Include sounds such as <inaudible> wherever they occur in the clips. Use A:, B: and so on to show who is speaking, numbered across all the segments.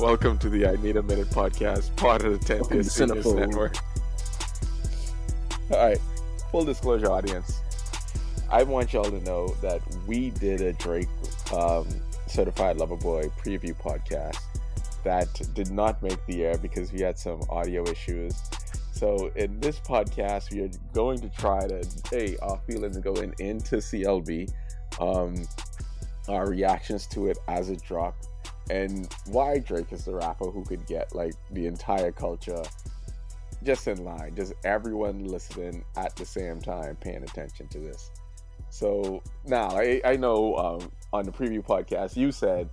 A: Welcome to the I Need a Minute podcast, part of the 10th
B: Welcome to
A: Fitness
B: Cinephobe.
A: Network. All right, full disclosure, audience. I want y'all to know that we did a Drake um, Certified Lover Boy preview podcast that did not make the air because we had some audio issues. So in this podcast, we are going to try to, hey, our feelings going into CLB, um, our reactions to it as it dropped, and why Drake is the rapper who could get like the entire culture just in line, just everyone listening at the same time paying attention to this. So now I, I know um, on the preview podcast you said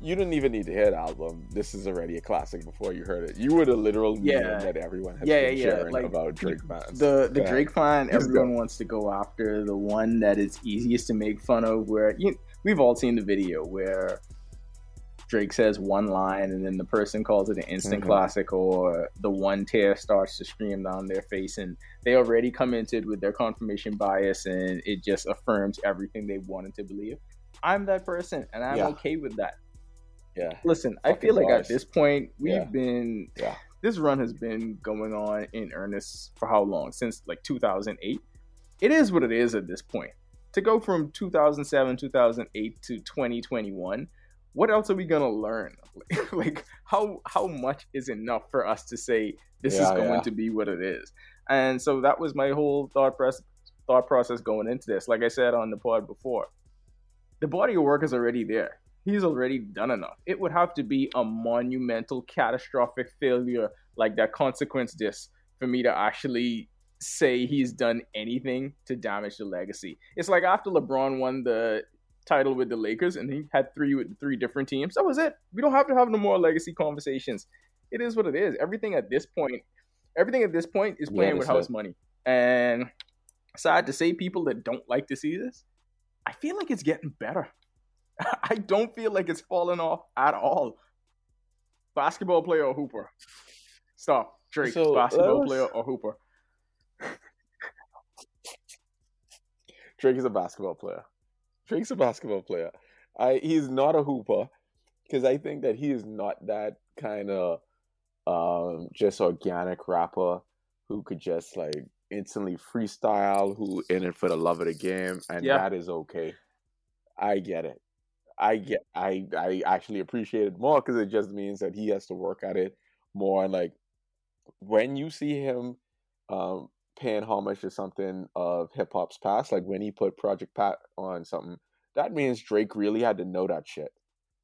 A: you didn't even need to hear the album. This is already a classic before you heard it. You were the literal
B: Yeah.
A: that everyone has
B: Yeah,
A: been
B: yeah, yeah,
A: sharing
B: like,
A: about Drake fans.
B: The the
A: ahead.
B: Drake fan, everyone wants to go after the one that is easiest to make fun of. Where you, we've all seen the video where Drake says one line and then the person calls it an instant
A: Mhm.
B: classic, or the one tear starts to stream down their face, and they already commented with their confirmation bias, and it just affirms everything they wanted to believe. I'm that person, and I'm
A: Yeah.
B: okay with that.
A: yeah,
B: Listen, I feel like
A: bars.
B: at this point we've
A: Yeah.
B: been
A: Yeah.
B: this run has been going on in earnest for how long? Since like 2008. It is what it is at this point. To go from 2007, 2008 to 2021, what else are we gonna learn? <laughs> like how how much is enough for us to say this is going
A: yeah.
B: to be what it is? And so that was my whole thought process thought process going into this. Like I said on the pod before, the body of work is already there. He's already done enough. It would have to be a monumental, catastrophic failure like that consequence this for me to actually say he's done anything to damage the legacy. It's like after LeBron won the title with the Lakers and he had three with three different teams. That was it. We don't have to have no more legacy conversations. It is what it is. Everything at this point, everything at this point is
A: Yeah,
B: playing with house
A: it.
B: money. And sad to say, people that don't like to see this, I feel like it's getting better. <laughs> I don't feel like it's falling off at all. Basketball player or hooper? Stop. Drake,
A: So,
B: basketball
A: us-
B: player or hooper? <laughs>
A: Drake is a basketball player. Drake's a basketball player. I he's not a hooper because I think that he is not that kind of um, just organic rapper who could just like instantly freestyle, who in it for the love of the game, and
B: Yeah.
A: that is okay. I get it. I get. I I actually appreciate it more because it just means that he has to work at it more. And like when you see him um, paying homage to something of hip hop's past, like when he put Project Pat on something, that means Drake really had to know that shit.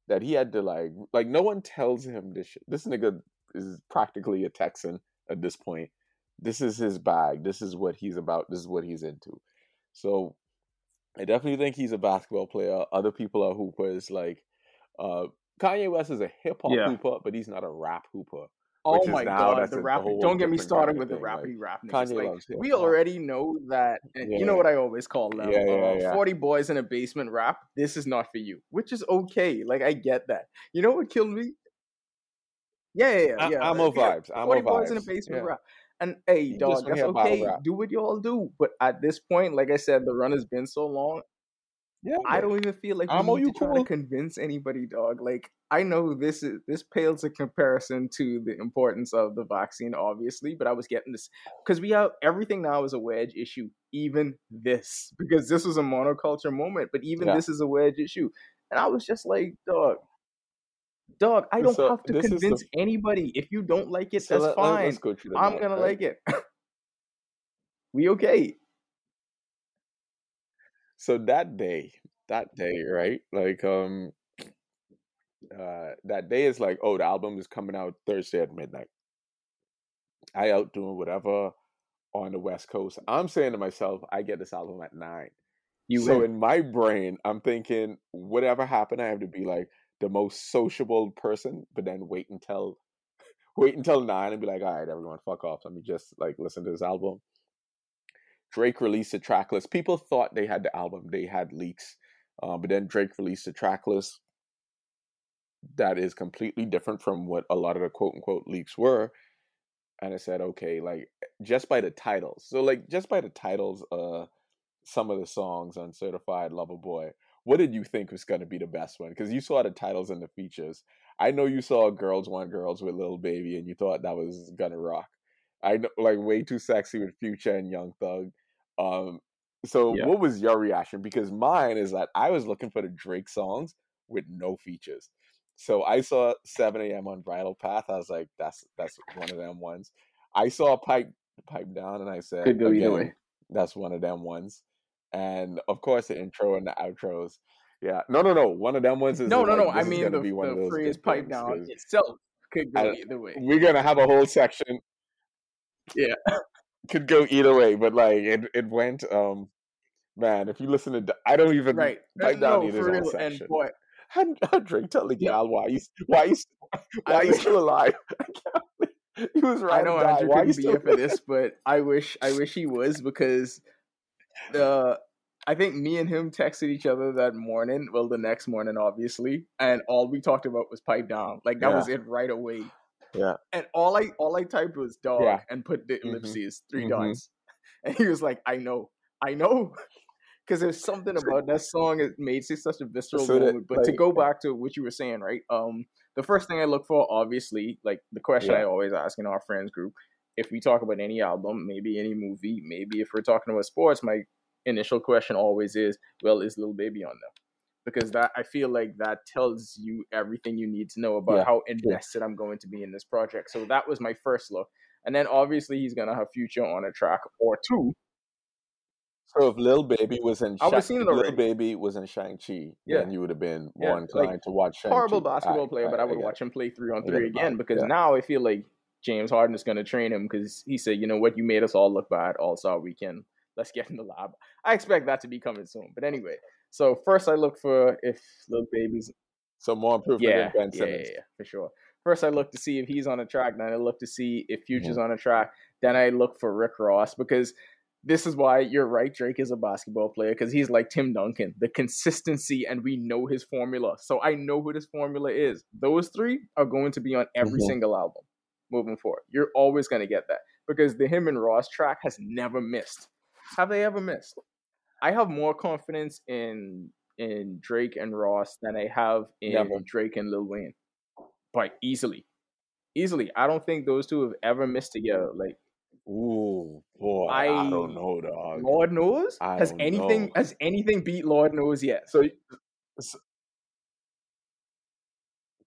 A: That he had to like, like no one tells him this shit. This nigga is practically a Texan at this point. This is his bag. This is what he's about. This is what he's into. So I definitely think he's a basketball player. Other people are hoopers. Like uh, Kanye West is a hip hop
B: Yeah.
A: hooper, but he's not a rap hooper.
B: Oh my god, the rap! Don't get me started with the
A: like,
B: rappity rap Like, we already know that, and you know
A: Yeah.
B: what I always call them.
A: Yeah, yeah,
B: uh,
A: yeah.
B: Forty boys in a basement rap. This is not for you, which is okay. Like I get that. You know what killed me? Yeah, yeah, yeah. Yeah.
A: I'm
B: Yeah, <laughs>
A: vibes. I'm a
B: Forty boys in a basement
A: Yeah.
B: rap. And hey,
A: You
B: dog, that's okay. Do what y'all do. But at this point, like I said, the run has been so long.
A: Yeah,
B: I don't even feel like we
A: I'm
B: need to try to convince anybody, dog. Like I know this is this pales in comparison to the importance of the vaccine, obviously, but I was getting this because we have everything now is a wedge issue. Even this, because this was a monoculture moment, but even
A: Yeah.
B: this is a wedge issue, and I was just like, dog. Dog, I don't
A: So,
B: have to
A: is the-
B: convince anybody. If you don't like it,
A: So
B: that's
A: let- let-
B: fine.
A: Let's go
B: I'm gonna
A: right?
B: like it. <laughs> we okay?
A: So that day, that day, right? Like, um, uh, that day is like, oh, the album is coming out Thursday at midnight. I out doing whatever on the West Coast. I'm saying to myself, I get this album at nine.
B: You
A: so
B: win.
A: in my brain, I'm thinking, whatever happened, I have to be like the most sociable person, but then wait until <laughs> wait until nine and be like, all right, everyone, fuck off. Let me just like listen to this album. Drake released a track list. People thought they had the album, they had leaks. Uh, but then Drake released a track list that is completely different from what a lot of the quote unquote leaks were. and I said, okay, like just by the titles. So like just by the titles, uh, some of the songs on Certified Lover Boy, what did you think was going to be the best one? Because you saw the titles and the features. I know you saw Girls Want Girls with Lil Baby, and you thought that was gonna rock. I know, like way too sexy with Future and Young Thug. Um, so
B: Yeah.
A: what was your reaction? Because mine is that I was looking for the Drake songs with no features. So I saw 7 a.m. on Bridle Path. I was like, that's that's one of them ones. I saw Pipe Pipe Down, and I said,
B: Could go either way.
A: that's one of them ones. And of course, the intro and the outros. Yeah, no, no, no. One of them ones is
B: No, no,
A: like,
B: no. I mean the,
A: be one of
B: the phrase "pipe
A: down
B: down"
A: 'cause
B: itself could go
A: I-
B: either way.
A: We're gonna have a whole section.
B: Yeah.
A: Could go either way, but like it, it went. Um, man, if you listen to, I don't even
B: Right.
A: Pipe
B: no, for real. And boy,
A: How, how Drake tell the
B: Yeah.
A: gal why he's why he's <laughs> why he's still alive? <laughs> I can't believe- he was right.
B: I know. Andrew
A: Why
B: couldn't be
A: still
B: here for <laughs> this, but I wish I wish he was because the I think me and him texted each other that morning. Well, the next morning, obviously, and all we talked about was pipe down. Like that
A: Yeah.
B: was it right away.
A: Yeah.
B: And all I all I typed was dog
A: Yeah.
B: and put the
A: Mhm.
B: ellipses 3
A: Mhm.
B: dots, <laughs> and he was like, "I know, I know." <laughs> Because there's something about that song it made it such a visceral
A: So that,
B: moment. But to
A: like-
B: go back to what you were saying, right? Um, the first thing I look for, obviously, like the question I always ask in our friends group, if we talk about any album, maybe any movie, maybe if we're talking about sports, my initial question always is, well, is Lil Baby on there? Because that I feel like that tells you everything you need to know about
A: Yeah,
B: how invested I'm going to be in this project. So that was my first look. And then obviously he's gonna have future on a track or two.
A: So if Lil Baby was in,
B: I
A: Shang-
B: seen
A: Lil. Baby was in Shang Chi,
B: Yeah.
A: then you would have been
B: Yeah,
A: more
B: like,
A: to watch Shang
B: Horrible basketball player, but I would
A: get
B: watch him play three on three again because
A: Yeah.
B: now I feel like James Harden is going to train him because he said, you know what, you made us all look bad All Star Weekend. Let's get in the lab. I expect that to be coming soon. But anyway, so first I look for if Lil babies.
A: So more improvement
B: yeah,
A: than Ben
B: yeah, yeah, yeah, for sure. First, I look to see if he's on a track. Then I look to see if Future's
A: Mm-hmm.
B: on a track. Then I look for Rick Ross because this is why you're right. Drake is a basketball player because he's like Tim Duncan, the consistency, and we know his formula. So I know who this formula is. Those three are going to be on every
A: Mhm.
B: single album moving forward. You're always going to get that because the him and Ross track has never missed. Have they ever missed? I have more confidence in in Drake and Ross than I have in
A: Never.
B: Drake and Lil Wayne. but easily. Easily. I don't think those two have ever missed together. Like
A: Ooh, boy, I,
B: I-
A: don't know, dog.
B: Lord knows?
A: I
B: has anything
A: know.
B: has anything beat Lord knows yet?
A: So, so-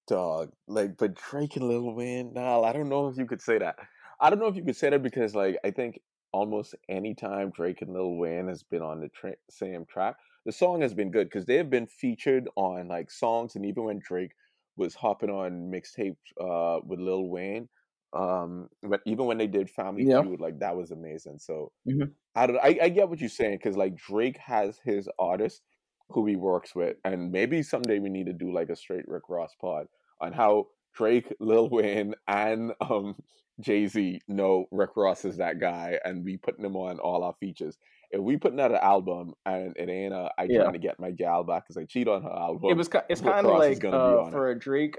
A: dog, like, but Drake and Lil Wayne, nah, I don't know if you could say that. I don't know if you could say that because, like, I think almost any time Drake and Lil Wayne has been on the tra- same track, the song has been good because they have been featured on like songs, and even when Drake was hopping on mixtapes uh, with Lil Wayne, um, but even when they did Family
B: Yeah.
A: Feud, like that was amazing. So
B: Mhm.
A: I don't, I, I get what you're saying because like Drake has his artists who he works with, and maybe someday we need to do like a straight Rick Ross pod on how Drake, Lil Wayne, and um Jay Z no, Rick Ross is that guy, and we putting him on all our features. If we putting out an album and it ain't a I
B: Yeah.
A: trying to get my gal back because I cheat on her album,
B: it was it's kind of like uh,
A: on it.
B: for a Drake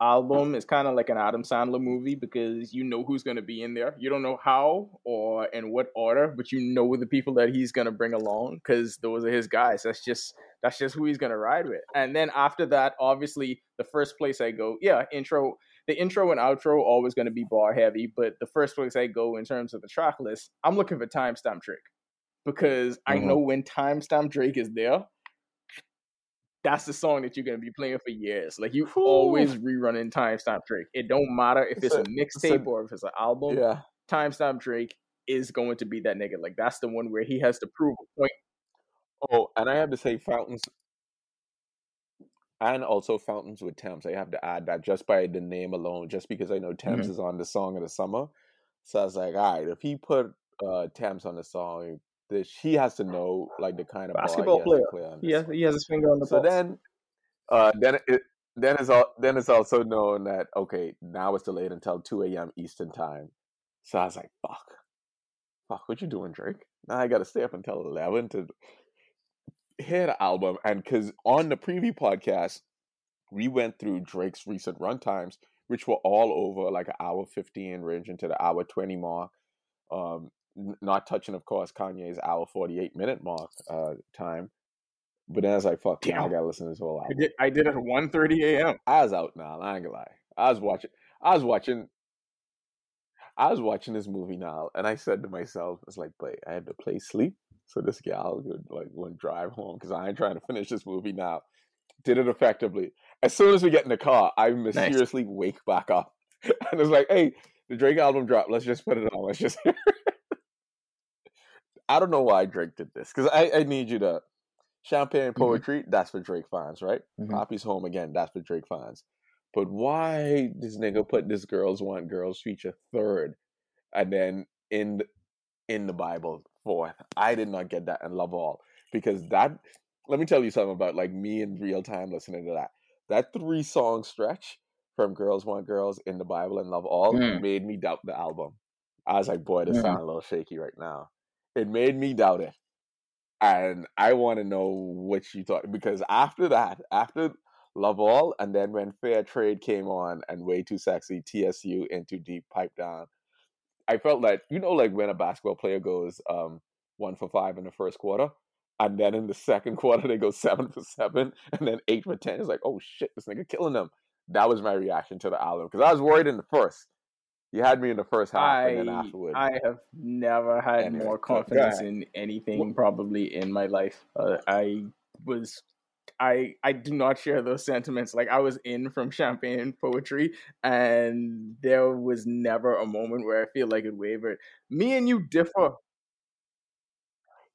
B: album, it's kind of like an Adam Sandler movie because you know who's going to be in there. You don't know how or in what order, but you know the people that he's going to bring along because those are his guys. That's just that's just who he's going to ride with. And then after that, obviously, the first place I go, yeah, intro. The intro and outro always going to be bar heavy, but the first place I go in terms of the track list, I'm looking for timestamp Drake because I
A: Mhm.
B: know when timestamp Drake is there, that's the song that you're gonna be playing for years. Like you always rerunning timestamp Drake. It don't matter if it's
A: So-
B: a mixtape or if it's an album.
A: yeah.
B: Timestamp Drake is going to be that nigga. Like that's the one where he has to prove a point.
A: Oh, and I have to say fountains, and also fountains with Tems. I have to add that just by the name alone, just because I know Tems
B: Mm-hmm.
A: is on the song of the summer. So I was like, all right, if he put uh Tems on the song, this he has to know like the kind of
B: Basketball player.
A: play on
B: He he has his finger on the
A: so
B: pulse.
A: then, uh, then it then it's all then it's also known that okay now it's delayed until two a.m. Eastern time. So I was like, fuck, fuck, what you doing, Drake? Now I got to stay up until eleven to the album, and because on the preview podcast we went through Drake's recent run times which were all over like an hour 15 range into the hour 20 mark. Um, not touching, of course, Kanye's hour 48 minute mark uh, time. But then I was like, fuck, man, I gotta listen to this whole
B: I
A: album.
B: did. I did it at 1.30 a.m.
A: I was out now. I ain't gonna lie. I was watching. I was watching. I was watching this movie now, and I said to myself, "It's like, but I had to play sleep, so this gal would like to drive home because I ain't trying to finish this movie now." Did it effectively. As soon as we get in the car, I mysteriously wake back up, <laughs> and it's like, "Hey, the Drake album dropped. Let's just put it on. Let's just." <laughs> I don't know why Drake did this because I, I need you to champagne poetry. That's for Drake fans, right?
B: Mhm.
A: Papi's home again. That's for Drake fans. But why this nigga put this girls want girls feature third, and then in the, in the Bible fourth? I did not get that and love all because that. Let me tell you something about like me in real time listening to that. That three song stretch from Girls Want Girls in the Bible and Love All
B: Mm.
A: made me doubt the album. I was like, boy, this
B: Mm.
A: sound a little shaky right now. It made me doubt it and I want to know what you thought because after that, after Love All, and then when Fair Trade came on and Way Too Sexy, TSU into Deep Pipe Down, I felt like you know, like when a basketball player goes um one for five in the first quarter, and then in the second <laughs> quarter they go seven for seven, and then eight for ten. It's like, oh shit, this nigga killing them. That was my reaction to the album because I was worried in the first. You had me in the first half,
B: I
A: and then afterwards,
B: I have never had more confidence in anything probably in my life. Uh, I was I I do not share those sentiments. Like I was in from champagne poetry, and there was never a moment where I feel like it wavered. Me and you differ.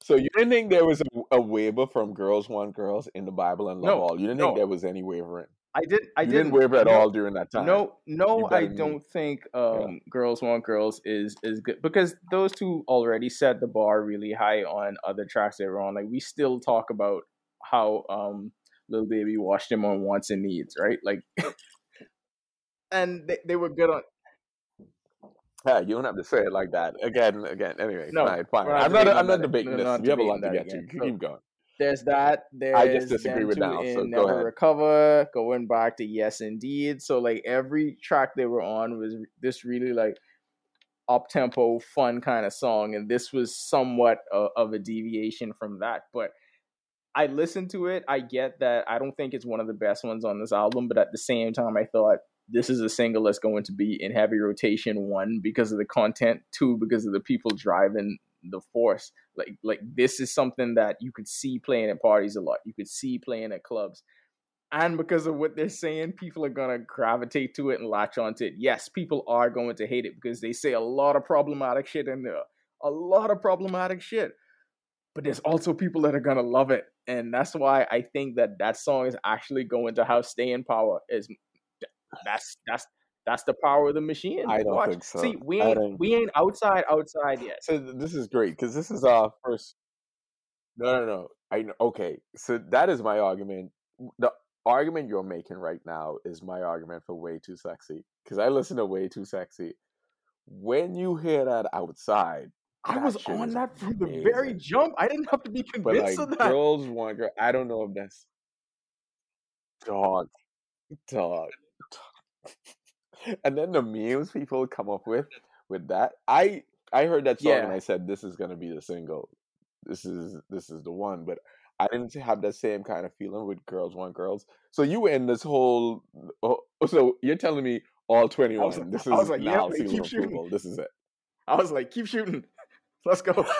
A: So you didn't think there was a, a waiver from girls want girls in the Bible and love
B: No,
A: all? You didn't
B: no.
A: think there was any wavering?
B: I did. I
A: you
B: didn't,
A: didn't waver at
B: no,
A: all during that time.
B: No, no, I
A: better than me.
B: don't think um, "Girls Want Girls" is is good because those two already set the bar really high on other tracks they were on. Like we still talk about how um, Lil Baby washed him on wants and needs, right? Like, and they, they were good on.
A: Yeah, you don't have to say it like that again. Again, anyway,
B: No,
A: fine, fine.
B: not
A: I'm not. I'm not debating this.
B: not
A: we have a lot to get to.
B: So-
A: Keep going.
B: There's that. There's
A: I just disagree with now, so go
B: Never
A: ahead.
B: Recover, going back to Yes Indeed. So like every track they were on was this really like up tempo, fun kind of song, and this was somewhat uh, of a deviation from that. But I listened to it. I get that. I don't think it's one of the best ones on this album, but at the same time, I thought this is a single that's going to be in heavy rotation. One because of the content, two because of the people driving the force. Like like this is something that you could see playing at parties a lot. You could see playing at clubs. And because of what they're saying, people are gonna gravitate to it and latch onto it. Yes, people are going to hate it because they say a lot of problematic shit in there. A lot of problematic shit. But there's also people that are gonna love it. And that's why I think that that song is actually going to have staying power. Is that's that's that's the power of the machine.
A: I don't
B: Watch.
A: think so.
B: See, we ain't we ain't outside outside yet.
A: So this is great because this is our first. No, no, no. I okay. So that is my argument. The argument you're making right now is my argument for way too sexy because I listen to way too sexy. When you hear that outside,
B: I was on that from the very jump. I didn't have to be
A: But
B: convinced
A: like
B: of that.
A: girls want girl. I don't know if that's dog, dog. <laughs> and then the memes people come up with with that. I I heard that song and I said this is gonna be the single. This is this is the one. But I didn't have that same kind of feeling with girls want girls. So you were in this whole. Oh, oh so you're telling me all twenty one.
B: I
A: This
B: I
A: is
B: was like, yeah,
A: now seal
B: keep shooting.
A: This is it.
B: I was like, keep shooting. Let's go. <laughs>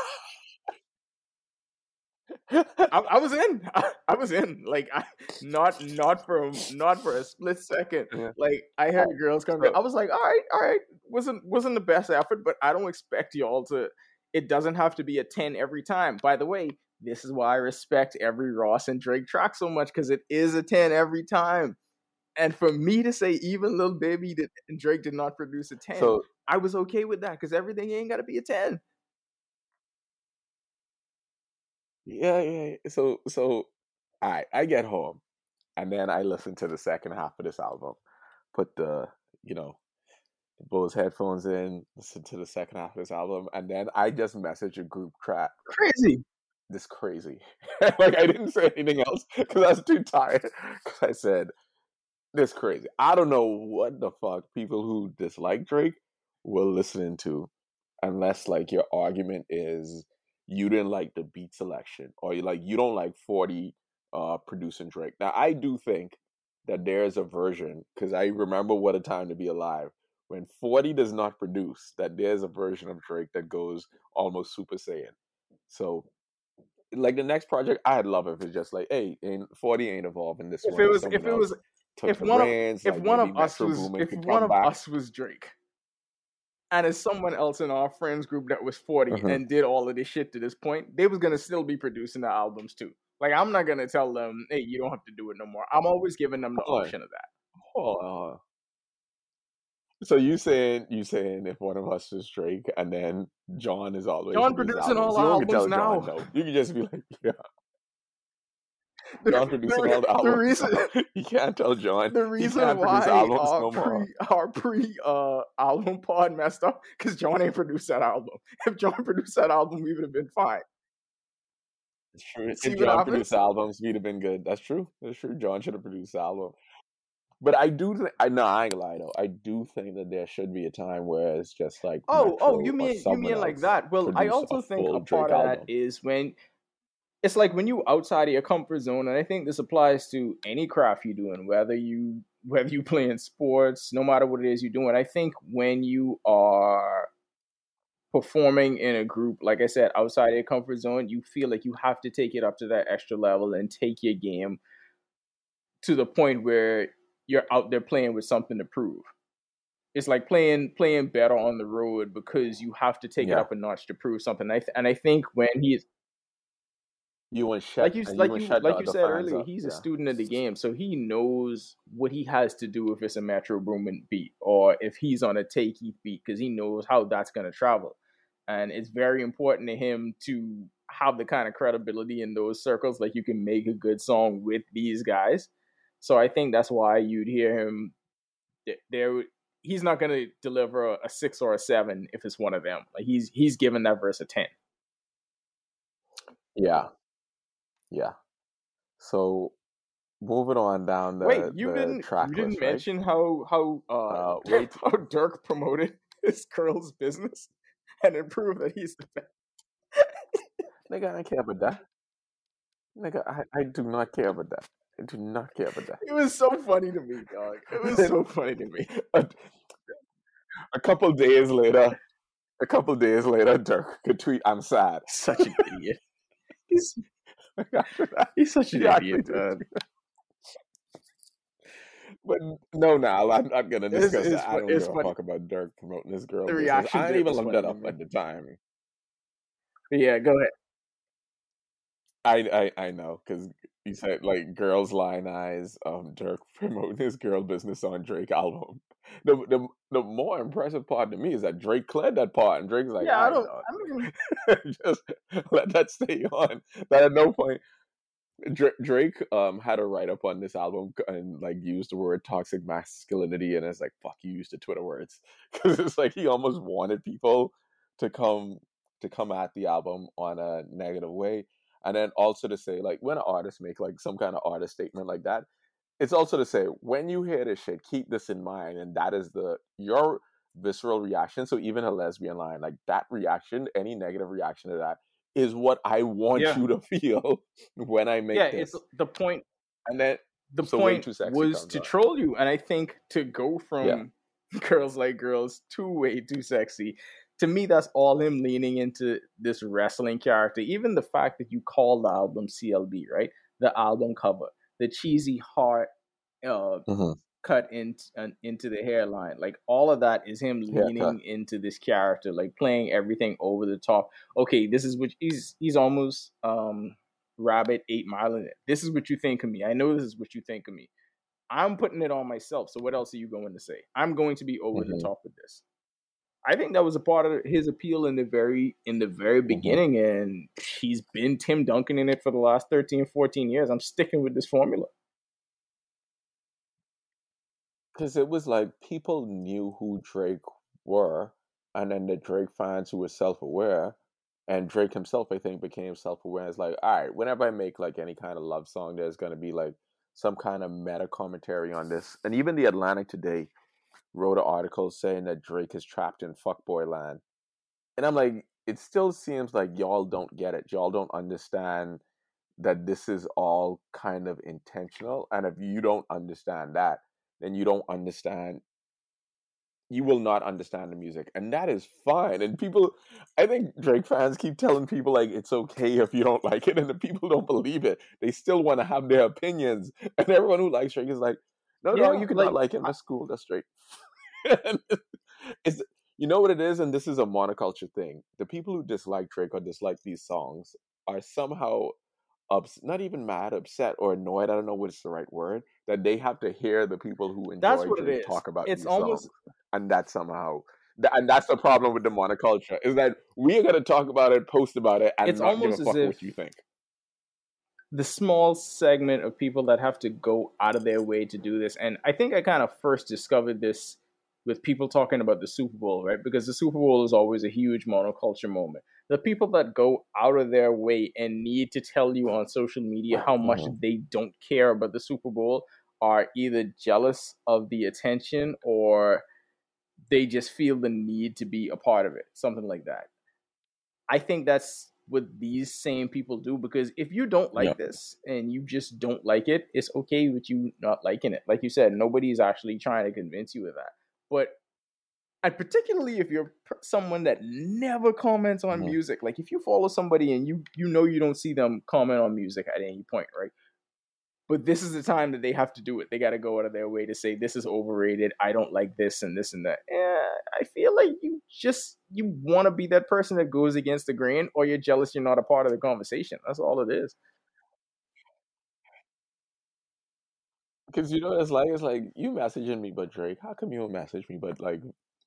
B: I, I was in. I, <laughs> I was in. Like, I, not not for not for a split second.
A: Yeah.
B: Like, I heard oh, girls come. I was like, all right, all right. wasn't wasn't the best effort, but I don't expect y'all to. It doesn't have to be a ten every time. By the way, this is why I respect every Ross and Drake track so much because it is a ten every time. And for me to say even Lil Baby did, and Drake did not produce a ten,
A: So
B: I was okay with that because everything ain't got to be a ten.
A: Yeah, yeah. yeah. So, so, I I get home, and then I listen to the second half of this album. Put the, you know, Bose headphones in. Listen to the second half of this album, and then I just message a group chat.
B: Crazy.
A: This crazy. <laughs> like I didn't say anything else because I was too tired. Because I said, This crazy. I don't know what the fuck people who dislike Drake will listen to, unless like your argument is you didn't like the beat selection or you like you don't like forty uh producing Drake. Now I do think that there's a version because I remember what a time to be alive when 40 does not produce that there's a version of Drake that goes almost super saiyan. So like the next project I'd love if it's just like hey ain't 40 ain't evolving this
B: If
A: one.
B: it was, if it was, if one of, if one of us was, if one of us was Drake, and it's someone else in our friends group that was 40
A: Mhm.
B: and did all of this shit to this point, they was gonna still be producing the albums too. Like I'm not gonna tell them, hey, you don't have to do it no more. I'm always giving them the
A: Hold on.
B: option of that.
A: Oh, so you saying you saying if one of us is Drake and then John is always
B: John
A: producing
B: producing all
A: albums,
B: albums now.
A: John no. You can just be like, <laughs> yeah, John producing
B: the,
A: all the
B: reason, <laughs>
A: you can't tell John.
B: the reason why our
A: no more.
B: pre <laughs> our pre uh album pod messed up because John ain't produced that album. <laughs> If John produced that album, we would have been fine.
A: It's true.
B: See
A: if John produced albums, we'd have been good. That's true. That's true. John should have produced the album. But I do think I no, I ain't gonna lie though. I do think that there should be a time where it's just like
B: Oh, oh, you mean you mean like that? Well, I also think a part of that
A: album.
B: is when it's like when you outside of your comfort zone, and I think this applies to any craft you're doing, whether you <laughs> whether you play in sports, no matter what it is you're doing. I think when you are performing in a group, like I said, outside of your comfort zone, you feel like you have to take it up to that extra level and take your game to the point where you're out there playing with something to prove. It's like playing playing better on the road because you have to take it up a notch to prove something. I th- and I think when he's
A: You and shut
B: like you like
A: and
B: you like you said earlier,
A: up.
B: he's a student of the game, so he knows what he has to do if it's a Metro Boomin beat or if he's on a Tay Keith beat because he knows how that's going to travel, and it's very important to him to have the kind of credibility in those circles. Like you can make a good song with these guys, so I think that's why you'd hear him. There, he's not going to deliver a, a six or a seven if it's one of them. Like he's he's given that verse a ten.
A: Yeah. Yeah. So moving on down the
B: Wait, you
A: the
B: didn't
A: track
B: you didn't
A: list, right?
B: mention how how uh,
A: Uh, <laughs> wait.
B: how Durk promoted <laughs> his girl's business and improved that he's the best.
A: Nigga, I don't care about that. Nigga, I, I do not care about that. I do not care about that.
B: It was so funny to me, dog. It was so <laughs> funny to me.
A: a, a couple days later, a couple days later, Durk could tweet, "I'm sad."
B: Such an idiot. He's <laughs>
A: After that,
B: he's such an
A: he
B: idiot.
A: But no, now I'm not gonna discuss
B: it's
A: that. I don't
B: it's
A: give a fuck about Durk promoting his girl.
B: The reaction
A: I didn't even look that up at the time.
B: But yeah, go ahead.
A: I I, I know because he said like girls line eyes. Um, Durk <laughs> promoting his girl business on Drake album. The the the more impressive part to me is that Drake cleared that part, and Drake's like,
B: yeah, I don't.
A: dog."
B: I mean, <laughs>
A: just let that stay on. That at no point Drake, Drake um had a write up on this album and like used the word toxic masculinity, and it's like fuck you used the Twitter words <laughs> because it's like he almost wanted people to come to come at the album on a negative way, and then also to say like when an artist make like some kind of artist statement like that. It's also to say when you hear this shit, keep this in mind, and that is the your visceral reaction. So even a lesbian line, like that reaction, any negative reaction to that is what I want
B: Yeah.
A: you to <laughs> feel when I make
B: yeah,
A: this.
B: it's the point.
A: and then
B: The
A: So
B: point was to
A: up.
B: troll you, and I think to go from
A: Yeah. <laughs>
B: girls like girls to way too sexy. To me, that's all him leaning into this wrestling character. Even the fact that you call the album CLB, right? The album cover, the cheesy heart uh,
A: Mhm.
B: cut in, uh, into the hairline, like all of that is him leaning into this character, like playing everything over the top. Okay, this is what he's he's almost um rabbit eight mile in it. This is what you think of me. I know this is what you think of me. I'm putting it on myself. So what else are you going to say? I'm going to be over
A: Mhm.
B: the top with this. I think that was a part of his appeal in the very in the very
A: Mm-hmm.
B: beginning, and he's been Tim Duncan in it for the last 13, 14 years. I'm sticking with this formula.
A: because it was like people knew who Drake were, and then the Drake fans who were self aware, and Drake himself, I think, became self aware. It's like, all right, whenever I make like any kind of love song, there's gonna be like some kind of meta commentary on this. And even the Atlantic today wrote an article saying that Drake is trapped in fuckboy land. And I'm like, it still seems like y'all don't get it. Y'all don't understand that this is all kind of intentional. And if you don't understand that, then you don't understand you will not understand the music and that is fine and people i think drake fans keep telling people like it's okay if you don't <laughs> like it and the people don't believe it they still want to have their opinions and everyone who likes drake is like no yeah, no you can like, not like him. That's cool. That's straight. <laughs> It's you know what it is and this is a monoculture thing. The people who dislike drake or dislike these songs are somehow ups not even mad upset or annoyed i don't know what's the right word that they have to hear the people who enjoy that's what Drake talk about it's almost songs and that somehow and that's the problem with the monoculture is that we are going to talk about it, post about it, and it's not almost give a fuck what you think.
B: The small segment of people that have to go out of their way to do this, and I think I kind of first discovered this with people talking about the Super Bowl, right? Because the Super Bowl is always a huge monoculture moment. The people that go out of their way and need to tell you on social media how much mm-hmm. they don't care about the Super Bowl are either jealous of the attention or they just feel the need to be a part of it, something like that. I think that's what these same people do because if you don't like yeah. this and you just don't like it, it's okay with you not liking it. Like you said, nobody's actually trying to convince you of that. But and particularly if you're someone that never comments on mm-hmm. music, like if you follow somebody and you you know you don't see them comment on music at any point, right? But this is the time that they have to do it. They got to go out of their way to say this is overrated. I don't like this and this and that. Yeah, I feel like you just you want to be that person that goes against the grain, or you're jealous you're not a part of the conversation. That's all it is.
A: Because you know it's like it's like you messaging me, but Drake, how come you don't message me? But like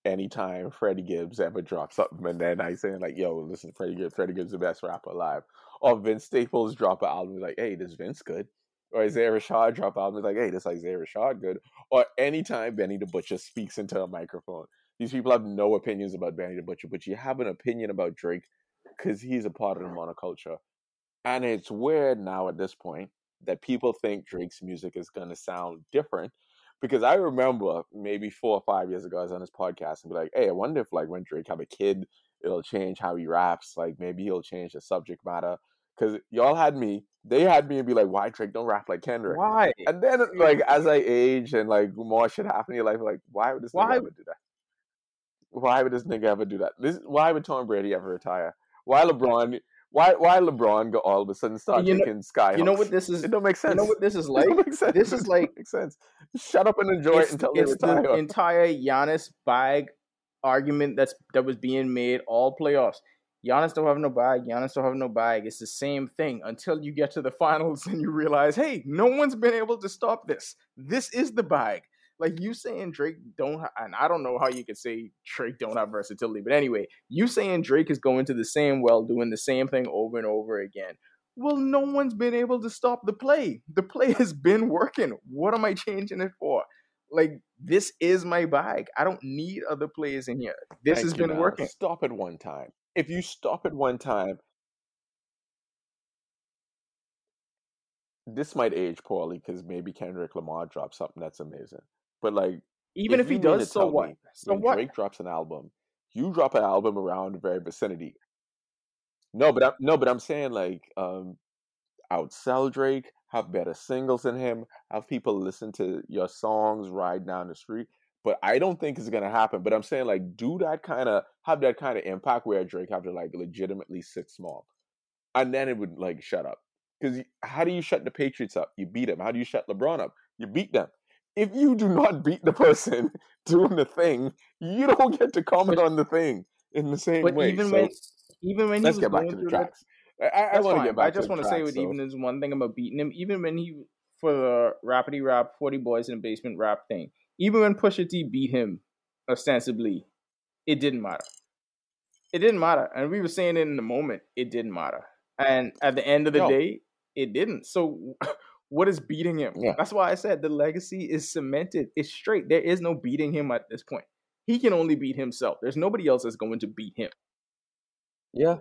A: anytime Freddie Gibbs ever drops something, and then I saying like, "Yo, listen, Freddie Gibbs, Freddie Gibbs the best rapper alive," or Vince Staples drop an album like, "Hey, this Vince good." Or Isaiah Rashad drop out and be like, hey, this Isaiah Rashad good. Or anytime Benny the Butcher speaks into a microphone. These people have no opinions about Benny the Butcher, but you have an opinion about Drake because he's a part of the monoculture. And it's weird now at this point that people think Drake's music is going to sound different. Because I remember maybe four or five years ago, I was on his podcast and be like, hey, I wonder if like when Drake have a kid, it'll change how he raps. Like maybe he'll change the subject matter because y'all had me, they had me and be like, "Why Drake don't rap like Kendrick?"
B: Why?
A: And then like as I age and like more shit happen in your life, like why would this nigga why? ever do that? Why would this nigga ever do that? This why would Tom Brady ever retire? Why LeBron? Why why LeBron go all of a sudden start you know, sky?
B: You know what this is?
A: It don't make sense.
B: You know what this is <laughs> like? This is like
A: makes sense. Shut up and enjoy it until it's retire.
B: the entire Giannis bag argument that's that was being made all playoffs. Giannis don't have no bag. Giannis don't have no bag. It's the same thing until you get to the <laughs> finals and you realize, hey, no one's been able to stop this. This is the bag. Like you saying Drake don't, ha- and I don't know how you could say Drake don't have versatility, but anyway, you saying Drake is going to the same well, doing the same thing over and over again. Well, no one's been able to stop the play. The play <laughs> has been working. What am I changing it for? Like this is my bag. I don't need other players in here. This Thank has been working.
A: Stop it one time if you stop at one time, this might age poorly because maybe Kendrick Lamar drops something that's amazing. But like,
B: even if, if he does, so what?
A: So when
B: what?
A: Drake drops an album, you drop an album around the very vicinity. No, but I'm no, but I'm saying like, um, outsell Drake, have better singles than him, have people listen to your songs ride down the street but I don't think it's gonna happen. But I'm saying like do that kind of have that kind of impact where Drake have to like legitimately sit small, and then it would like shut up. Because how do you shut the Patriots up? You beat them. How do you shut LeBron up? You beat them. If you do <laughs> not beat the person <laughs> doing the thing, you don't get to comment on the thing in the same
B: but
A: way.
B: Even
A: so,
B: when, even when
A: let's get back to the tracks. That, I, I want to get back.
B: I just
A: want
B: to say, with
A: so.
B: even there's one thing about beating him. Even when he for the rapidy rap, forty boys in the basement rap thing, even when Pusha T beat him ostensibly, it didn't matter. It didn't matter. And we were saying it in the moment, it didn't matter. And at the end of the no. day, it didn't. So <laughs> what is beating him? Yeah. That's why I said the legacy is cemented. It's straight. There is no beating him at this point. He can only beat himself. There's nobody else that's going to beat him.
A: Yeah.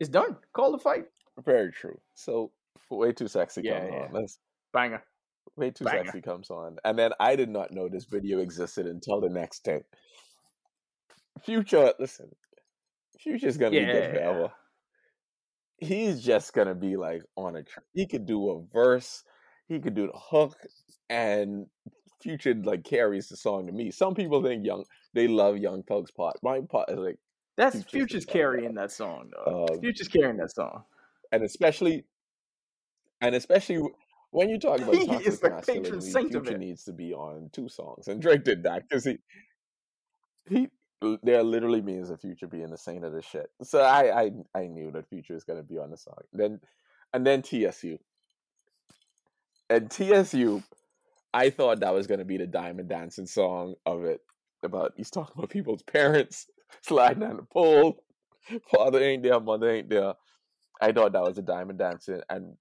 B: It's done. Call the fight.
A: Very true. So way too sexy
B: yeah, yeah.
A: Let's
B: Banger.
A: Way Too
B: Banger.
A: Sexy comes on. And then I did not know this video existed until the next day. Future, listen, Future's gonna be good
B: Yeah.
A: He's just gonna be like on a tr- he could do a verse, he could do the hook, and Future like carries the song to me. Some people think young they love Young Thug's part. My part is like
B: That's
A: Future's
B: Future's carrying that song, though.
A: Um,
B: Future's carrying that song.
A: and especially and especially when you talk about
B: He is the patron saint of
A: Future
B: it.
A: needs to be on two songs, and Drake did that because he he there literally means the Future being the saint of the shit. So I I I knew that Future is going to be on the song. Then and then TSU and TSU, I thought that was going to be the Diamond Dancing song of it. About he's talking about people's parents <laughs> sliding down the pole, father ain't there, mother ain't there. I thought that was a Diamond Dancing, and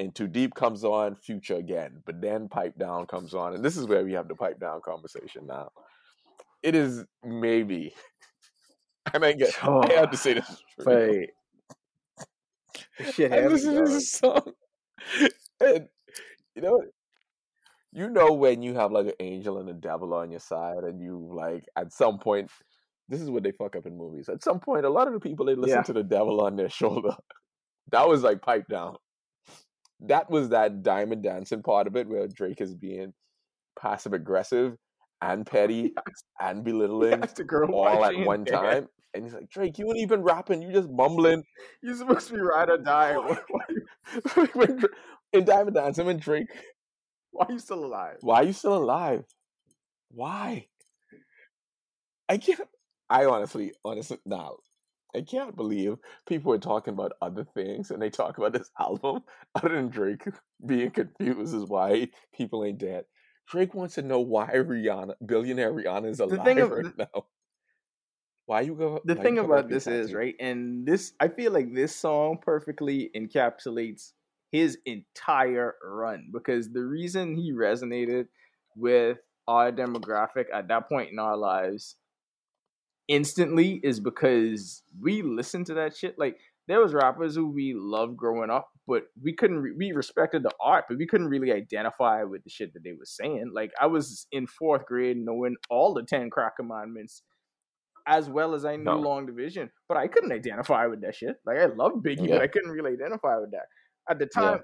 A: and Too Deep comes on, Future again, but then Pipe Down comes on, and this is where we have the Pipe Down conversation now. It is maybe, <laughs> I I get, I oh, have to say this. is <laughs> true.
B: Wait. This shit
A: I listen to this song, <laughs> and you know, you know when you have like an angel and a devil on your side, and you like at some point, this is what they fuck up in movies. At some point, a lot of the people they listen
B: Yeah.
A: to the devil on their shoulder. That was like pipe down. That was that diamond dancing part of it where Drake is being passive aggressive and <laughs> oh, petty and <laughs> belittling
B: girl
A: all at one
B: there.
A: time. And he's like, Drake, you ain't even rapping, you just mumbling. <laughs>
B: You're supposed to be ride or die. Why, why,
A: When Dra- in Diamond Dance, him and Drake,
B: why are you still alive?
A: why are you still alive? Why? I can't. I honestly, honestly, now, I can't believe people are talking about other things and they talk about this <laughs> album other than Drake being confused is why people ain't dead. Drake wants to know why Rihanna, billionaire Rihanna, is alive
B: thing of-
A: right <laughs> now. Why you go?
B: the thing about this is right and this i feel like this song perfectly encapsulates his entire run because the reason he resonated with our demographic at that point in our lives instantly is because we listened to that shit like there was rappers who we loved growing up but we couldn't re- we respected the art but we couldn't really identify with the shit that they were saying like i was in fourth grade knowing all the 10 crack commandments as well as I knew
A: No.
B: Long Division, but I couldn't identify with that shit. Like I loved Biggie,
A: Yeah.
B: but I couldn't really identify with that at the
A: Yeah.
B: time.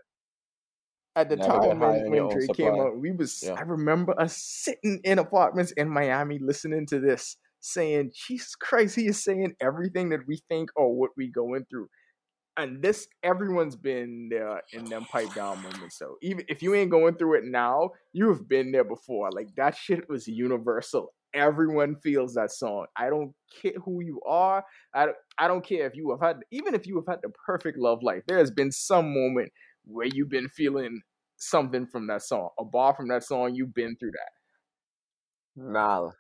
B: At the
A: Never
B: time when, when Drake came out, we was
A: Yeah.
B: I remember us sitting in apartments in Miami listening to this, saying, "Jesus Christ, he is saying everything that we think or what we going through." And this, everyone's been there in them pipe down moments. So even if you ain't going through it now, you have been there before. Like that shit was universal. Everyone feels that song. I don't care who you are. I don't, I don't care if you have had, even if you have had the perfect love life. There has been some moment where you've been feeling something from that song, a bar from that song. You've been through that.
A: Nah.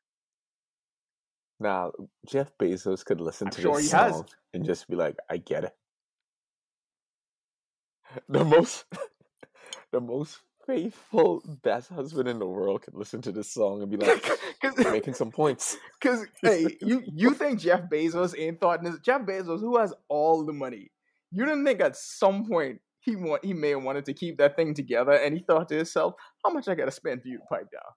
A: Nah, Jeff Bezos could listen
B: I'm
A: to
B: sure
A: this
B: has.
A: song and just be like, I get it. <laughs> The most <laughs> the most faithful best husband in the world could listen to this song and be like <laughs> making some points.
B: Because hey, you you think Jeff Bezos ain't thought this? Jeff Bezos, who has all the money, you didn't think at some point he want he may have wanted to keep that thing together, and he thought to himself, "How much I gotta spend for you to pipe down?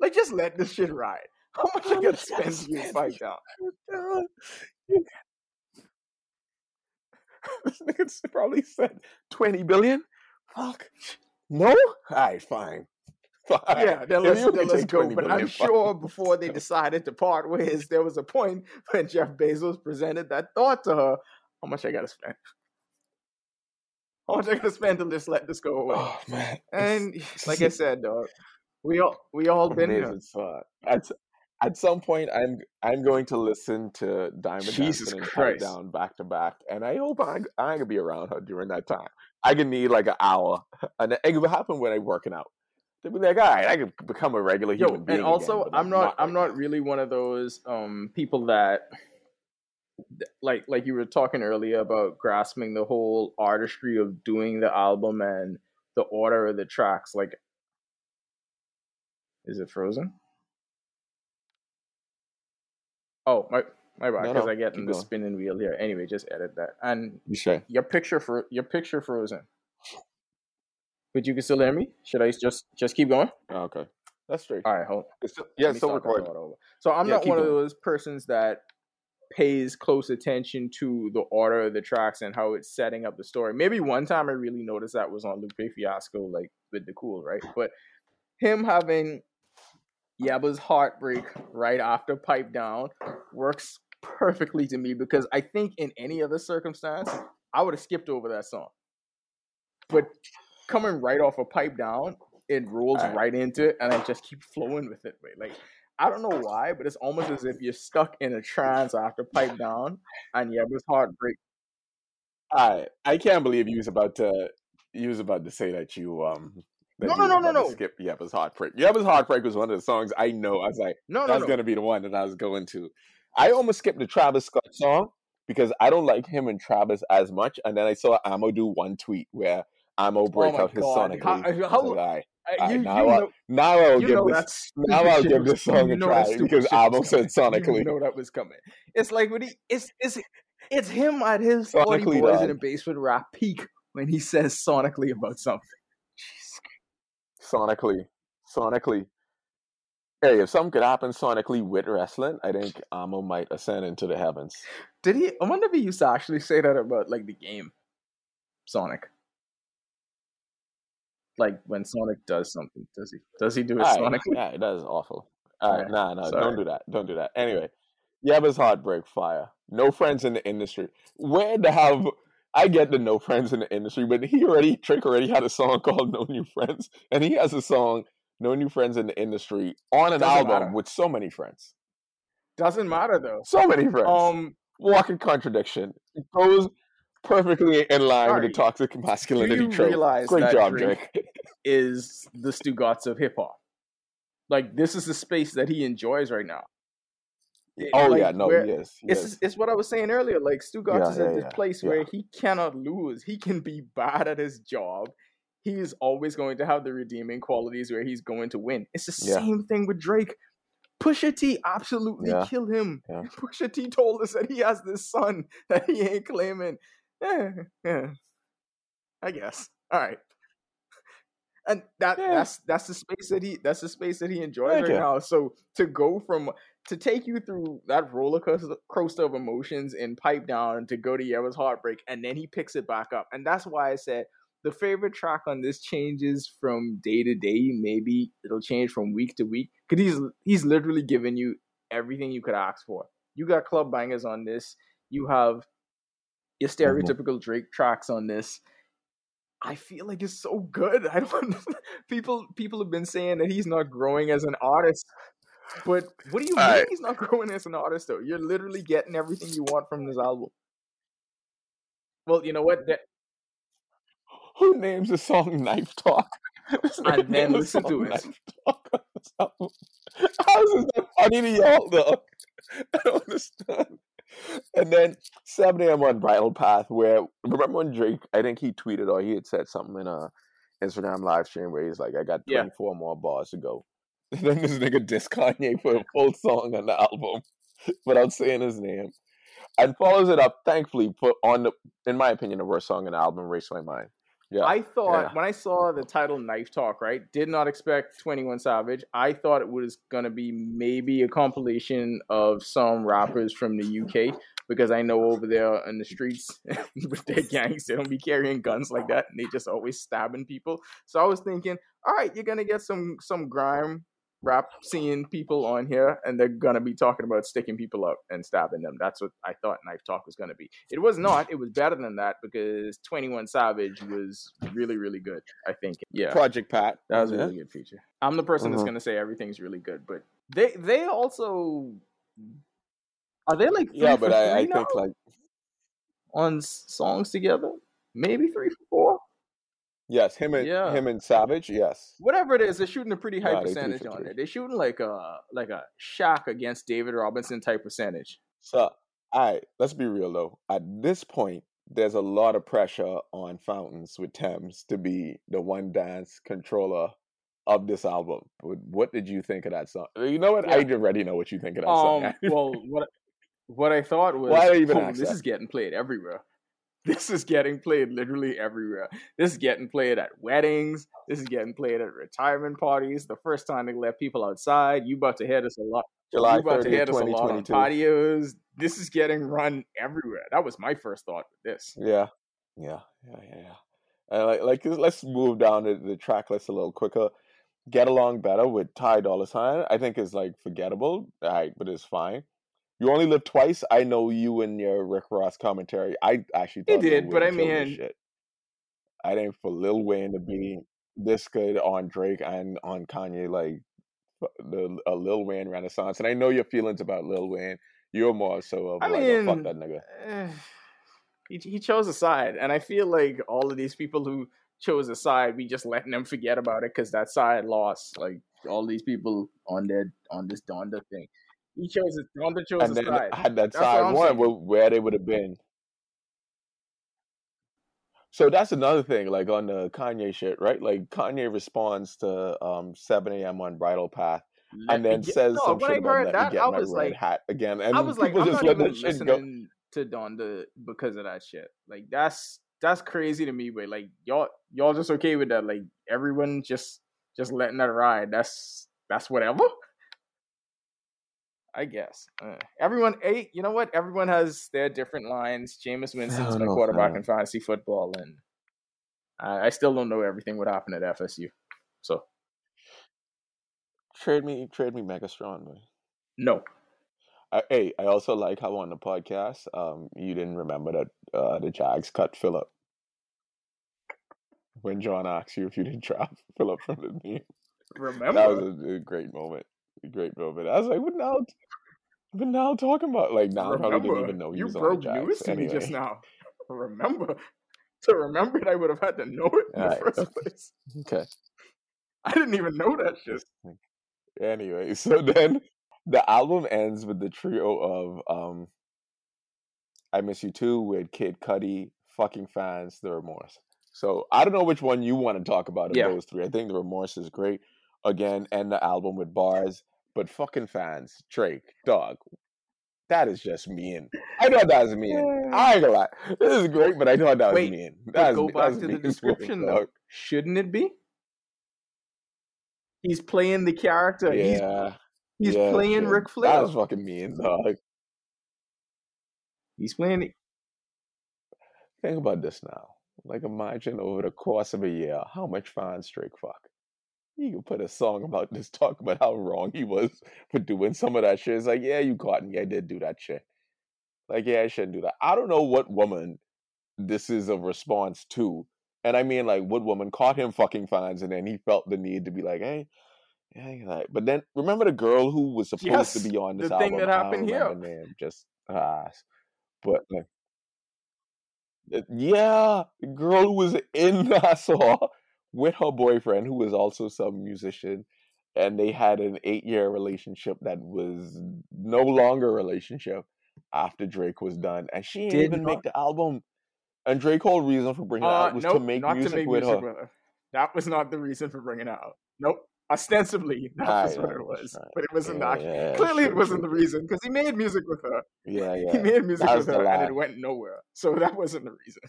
B: Like, just let this shit ride. How much I gotta
A: I
B: spend to
A: spend
B: pipe
A: for. You- this nigga probably said 20 billion? Fuck. No? Alright, fine. Fine.
B: Yeah, then let's, then let's go. But I'm sure before they decided to part ways, there was a point <laughs> when Jeff Bezos presented that thought to her: How much I gotta spend? How much I gotta spend to just let this go away?
A: Oh man.
B: And like I <laughs> said, dog, we all we all been here.
A: amazing thought. At some point, I'm I'm going to listen to Diamond
B: Jesus
A: Dancing
B: Christ.
A: Down back to back, and I hope I I can be around her during that time. I can need like an hour, and it will happen when I'm working out. They'll be like, all right, I can become a regular
B: Yo,
A: human being.
B: and also
A: again,
B: I'm not I'm
A: right
B: not really one of those um people that like like you were talking earlier about grasping the whole artistry of doing the album and the order of the tracks. Like, is it frozen? Oh my my bad, because
A: no,
B: I get in the
A: going.
B: spinning wheel here. Anyway, just edit that. And
A: You sure?
B: your picture for your picture frozen. But you can still hear me. Should I just just keep going?
A: Oh, okay, that's true.
B: All right, hold.
A: It's still, yeah,
B: Let
A: it's
B: me
A: still recording.
B: So I'm
A: Yeah,
B: not one of those persons that pays close attention to the order of the tracks and how it's setting up the story. Maybe one time I really noticed that was on Lupe Fiasco, like with the cool, right? But him having Yebba's heartbreak right after pipe down works perfectly to me because I think in any other circumstance I would have skipped over that song. But coming right off a pipe down, it rolls
A: Alright.
B: right into it, and I just keep flowing with it. Right? Like I don't know why, but it's almost as if you're stuck in a trance after pipe down, and Yebba's heartbreak.
A: I I can't believe you was about to you was about to say that you um
B: No, no, no, no, no.
A: skip Yebba's Heartbreak. Yebba's Heartbreak was one of the songs I know. I was like,
B: No,
A: that's
B: no.
A: gonna be the one that I was going to. I almost skipped the Travis Scott song because I don't like him and Travis as much. And then I saw Amo do one tweet where Amo break
B: Oh
A: out his
B: God.
A: sonically.
B: How-
A: I was
B: how-
A: like, "All right,
B: Uh,
A: right,
B: you,
A: now, I'll, <laughs> now I'll give this now I'll give this song a try because Amo said sonically.
B: You know that was coming. It's like when he it's it's it's him at his
A: Sonically,
B: boys in a basement rap peak when he says sonically about something.
A: Sonically, sonically. Hey, if something could happen sonically with wrestling, I think Amo might ascend into the heavens.
B: Did he? I wonder if he used to actually say that about like the game, Sonic. Like when Sonic does something, does he? Does he do it
A: All
B: sonically?
A: all right, that is awful. All right, nah, nah, don't do that. Don't do that. Anyway, Yebba's Heartbreak Fire. No friends in the industry. Where to have I get the no friends in the industry, but he already Trick already had a song <laughs> called No New Friends, and he has a song No New Friends in the Industry on an
B: Doesn't
A: album
B: matter.
A: with so many friends,
B: Doesn't matter though.
A: so many friends.
B: Um,
A: Walking contradiction. It goes perfectly in line with the toxic masculinity trope. Great job,
B: Drake-
A: Drake.
B: is the Stugotz of hip hop. Like this is the space that he enjoys right now. It-
A: Oh
B: like,
A: yeah, no,
B: where-
A: he is.
B: It's it's what I was saying earlier. Like Stugotz
A: Yeah,
B: is
A: yeah,
B: at this
A: yeah,
B: place where he cannot lose. He can be bad at his job. He is always going to have the redeeming qualities where he's going to win. It's the same thing with Drake. Pusha T absolutely killed him.
A: yeah. <laughs>
B: Pusha T told us that he has this son <laughs> that he ain't claiming. Yeah, yeah. I guess. All right. And that
A: Yeah.
B: that's that's the space that he that's the space that he enjoys right now. So to go from to take you through that roller coaster of emotions and pipe down to go to Yebba's heartbreak and then he picks it back up. And that's why I said the favorite track on this changes from day to day. Maybe it'll change from week to week. Cause he's he's literally giving you everything you could ask for. You got club bangers on this. You have your stereotypical Drake tracks on this. I feel like it's so good. <laughs> I don't people people have been saying that he's not growing as an artist. But what do you mean
A: Alright.
B: he's not <laughs> growing as an artist though? You're literally getting everything you want from this album. Well, you know what? That, <gasps>
A: Who names the song Knife Talk? <laughs> I
B: then
A: ah,
B: listen to it.
A: Knife Talk this album. <laughs> How is this funny to y'all though? I don't understand. And then 7 a.m. on Bridle Path, where remember when Drake, I think he tweeted or he had said something in a Instagram live stream where he's like, I got
B: Yeah.
A: 24 more bars to go. <laughs> Then this nigga diss Kanye for a full song on the album <laughs> without saying his name. And follows it up, thankfully, put on the, in my opinion, the worst song in the album, Race My Mind. Yeah.
B: I thought
A: yeah.
B: when I saw the title Knife Talk, right? Did not expect 21 Savage. I thought it was going to be maybe a compilation of some rappers from the UK because I know over there in the streets <laughs> with their gangs, they don't be carrying guns like that and they just always stabbing people. So I was thinking, all right, you're going to get some some grime rap seeing people on here and they're going to be talking about sticking people up and stabbing them. That's what I thought Knife Talk was going to be. It was not. It was better than that because 21 Savage was really, really good, I think. Yeah.
A: Project Pat.
B: That was a really good feature. I'm the person that's
A: uh-huh.
B: going to say everything's really good, but they they also are they like three
A: Yeah, but I, I think like
B: on songs together, maybe three for four.
A: Yes, him and
B: Yeah.
A: him and Savage, yes.
B: Whatever it is, they're shooting a pretty high
A: three
B: percentage on it. They're shooting like a like a Shaq against David Robinson type percentage.
A: So, all right, let's be real though. At this point, there's a lot of pressure on Fountains with Tems to be the one dance controller of this album. What, did you think of that song? You know what? I already know what you think of that
B: Um,
A: song.
B: well, what what I thought <laughs> was,
A: Why even
B: oh, this
A: that?
B: is getting played everywhere. <laughs> this is getting played literally everywhere. This is getting played at weddings. This is getting played at retirement parties. The first time they let people outside. You about to hear this a lot.
A: July
B: you about to hear this a lot on patios. This is getting run everywhere. That was my first thought with this.
A: Yeah, yeah, yeah, yeah, yeah. And like, like let's move down the, the track list a little quicker. Get along better with Ty Dolla Sign. I think is like forgettable, right? But it's fine. You only live twice. I know you and your Rick Ross commentary. I actually thought Lil
B: did, but I mean-
A: shit. I think for Lil Wayne to be this good on Drake and on Kanye, like the a Lil Wayne renaissance. And I know your feelings about Lil Wayne. You're more so of
B: I
A: like, oh, fuck that nigga.
B: eh, he he chose a side, and I feel like all of these people who chose a side, we just letting them forget about it because that side lost. Like all these people on their on this Donda thing, he chose it. Donda chose
A: and
B: a
A: then
B: side.
A: had that
B: That's
A: side one where, where they would have been. So that's another thing, like on the Kanye shit, right? Like Kanye responds to um 7 a.m. on Bridle Path and then
B: get-
A: says
B: no,
A: some shit about
B: that,
A: me get
B: I
A: my
B: was
A: red
B: like-
A: hat again. And
B: I was like,
A: people
B: I'm
A: just
B: not even
A: that shit go.
B: listening to Donda because of that shit. Like that's that's crazy to me. But like y'all y'all just okay with that? Like everyone just just letting that ride. That's that's whatever. I guess uh, everyone. Hey, you know what? Everyone has their different lines. Jameis Winston's my quarterback in fantasy football, and I, I still don't know everything what happened at FSU. So
A: Trade me, trade me Megastrong, man.
B: no,
A: I, hey, I also like how on the podcast, um, you didn't remember that uh, the Jags cut Philip when John asked you if you didn't <laughs> drop Philip from the team.
B: remember.
A: That was a, a great moment. Great moment. I was like, what now? But now talking about? Like, now I probably didn't even know he
B: you
A: was on the Jags.
B: news to me just now. <laughs> Remember, to remember it, I would have had to know it in the
A: Alright,
B: first
A: okay.
B: place. <laughs>
A: Okay.
B: I didn't even know that shit.
A: Anyway, <laughs> so then the album ends with the trio of um I Miss You Too with Kid Cudi, fucking fans, The Remorse. So I don't know which one you want to talk about of
B: Yeah.
A: those three. I think The Remorse is great. Again, end the album with bars, but fucking fans, Drake, dog. That is just mean. I thought that was mean. I ain't gonna lie. This is great, but I thought that was
B: Wait,
A: mean.
B: But
A: That
B: go
A: that
B: back
A: was
B: to the
A: mean
B: description though. Shouldn't it be? He's playing the character. He's
A: Yeah.
B: he's
A: yeah,
B: playing
A: sure.
B: Ric
A: That
B: Flair.
A: was fucking mean, dog.
B: He's playing it.
A: Think about this now. Like, imagine over the course of a year, how much fans Drake fuck. You could put a song about this, talk about how wrong he was for doing some of that shit. It's like, yeah, you caught me. I did do that shit. Like, yeah, I shouldn't do that. I don't know what woman this is a response to. And I mean, like, what woman caught him fucking fans and then he felt the need to be like, hey, yeah, you're. But then remember the girl who was supposed
B: Yes,
A: to be on this
B: the thing
A: album?
B: that
A: I don't
B: happened here.
A: name. Just ah, ass. But like, yeah, the girl who was in <laughs> Nassau with her boyfriend, who was also some musician, and they had an eight-year relationship that was no longer a relationship after Drake was done, and she didn't
B: Did
A: even
B: not-
A: make the album. And Drake whole reason for bringing it
B: Uh,
A: out was
B: nope,
A: to make music
B: to make
A: with
B: music
A: her.
B: with her. That was not the reason for bringing it out. Nope. Ostensibly, <laughs> that was what it was,
A: right.
B: but it wasn't
A: Yeah,
B: that.
A: yeah,
B: Clearly, it wasn't
A: true,
B: the reason because he made music with her.
A: Yeah, yeah.
B: He made music with her, and it went nowhere. So that wasn't the reason.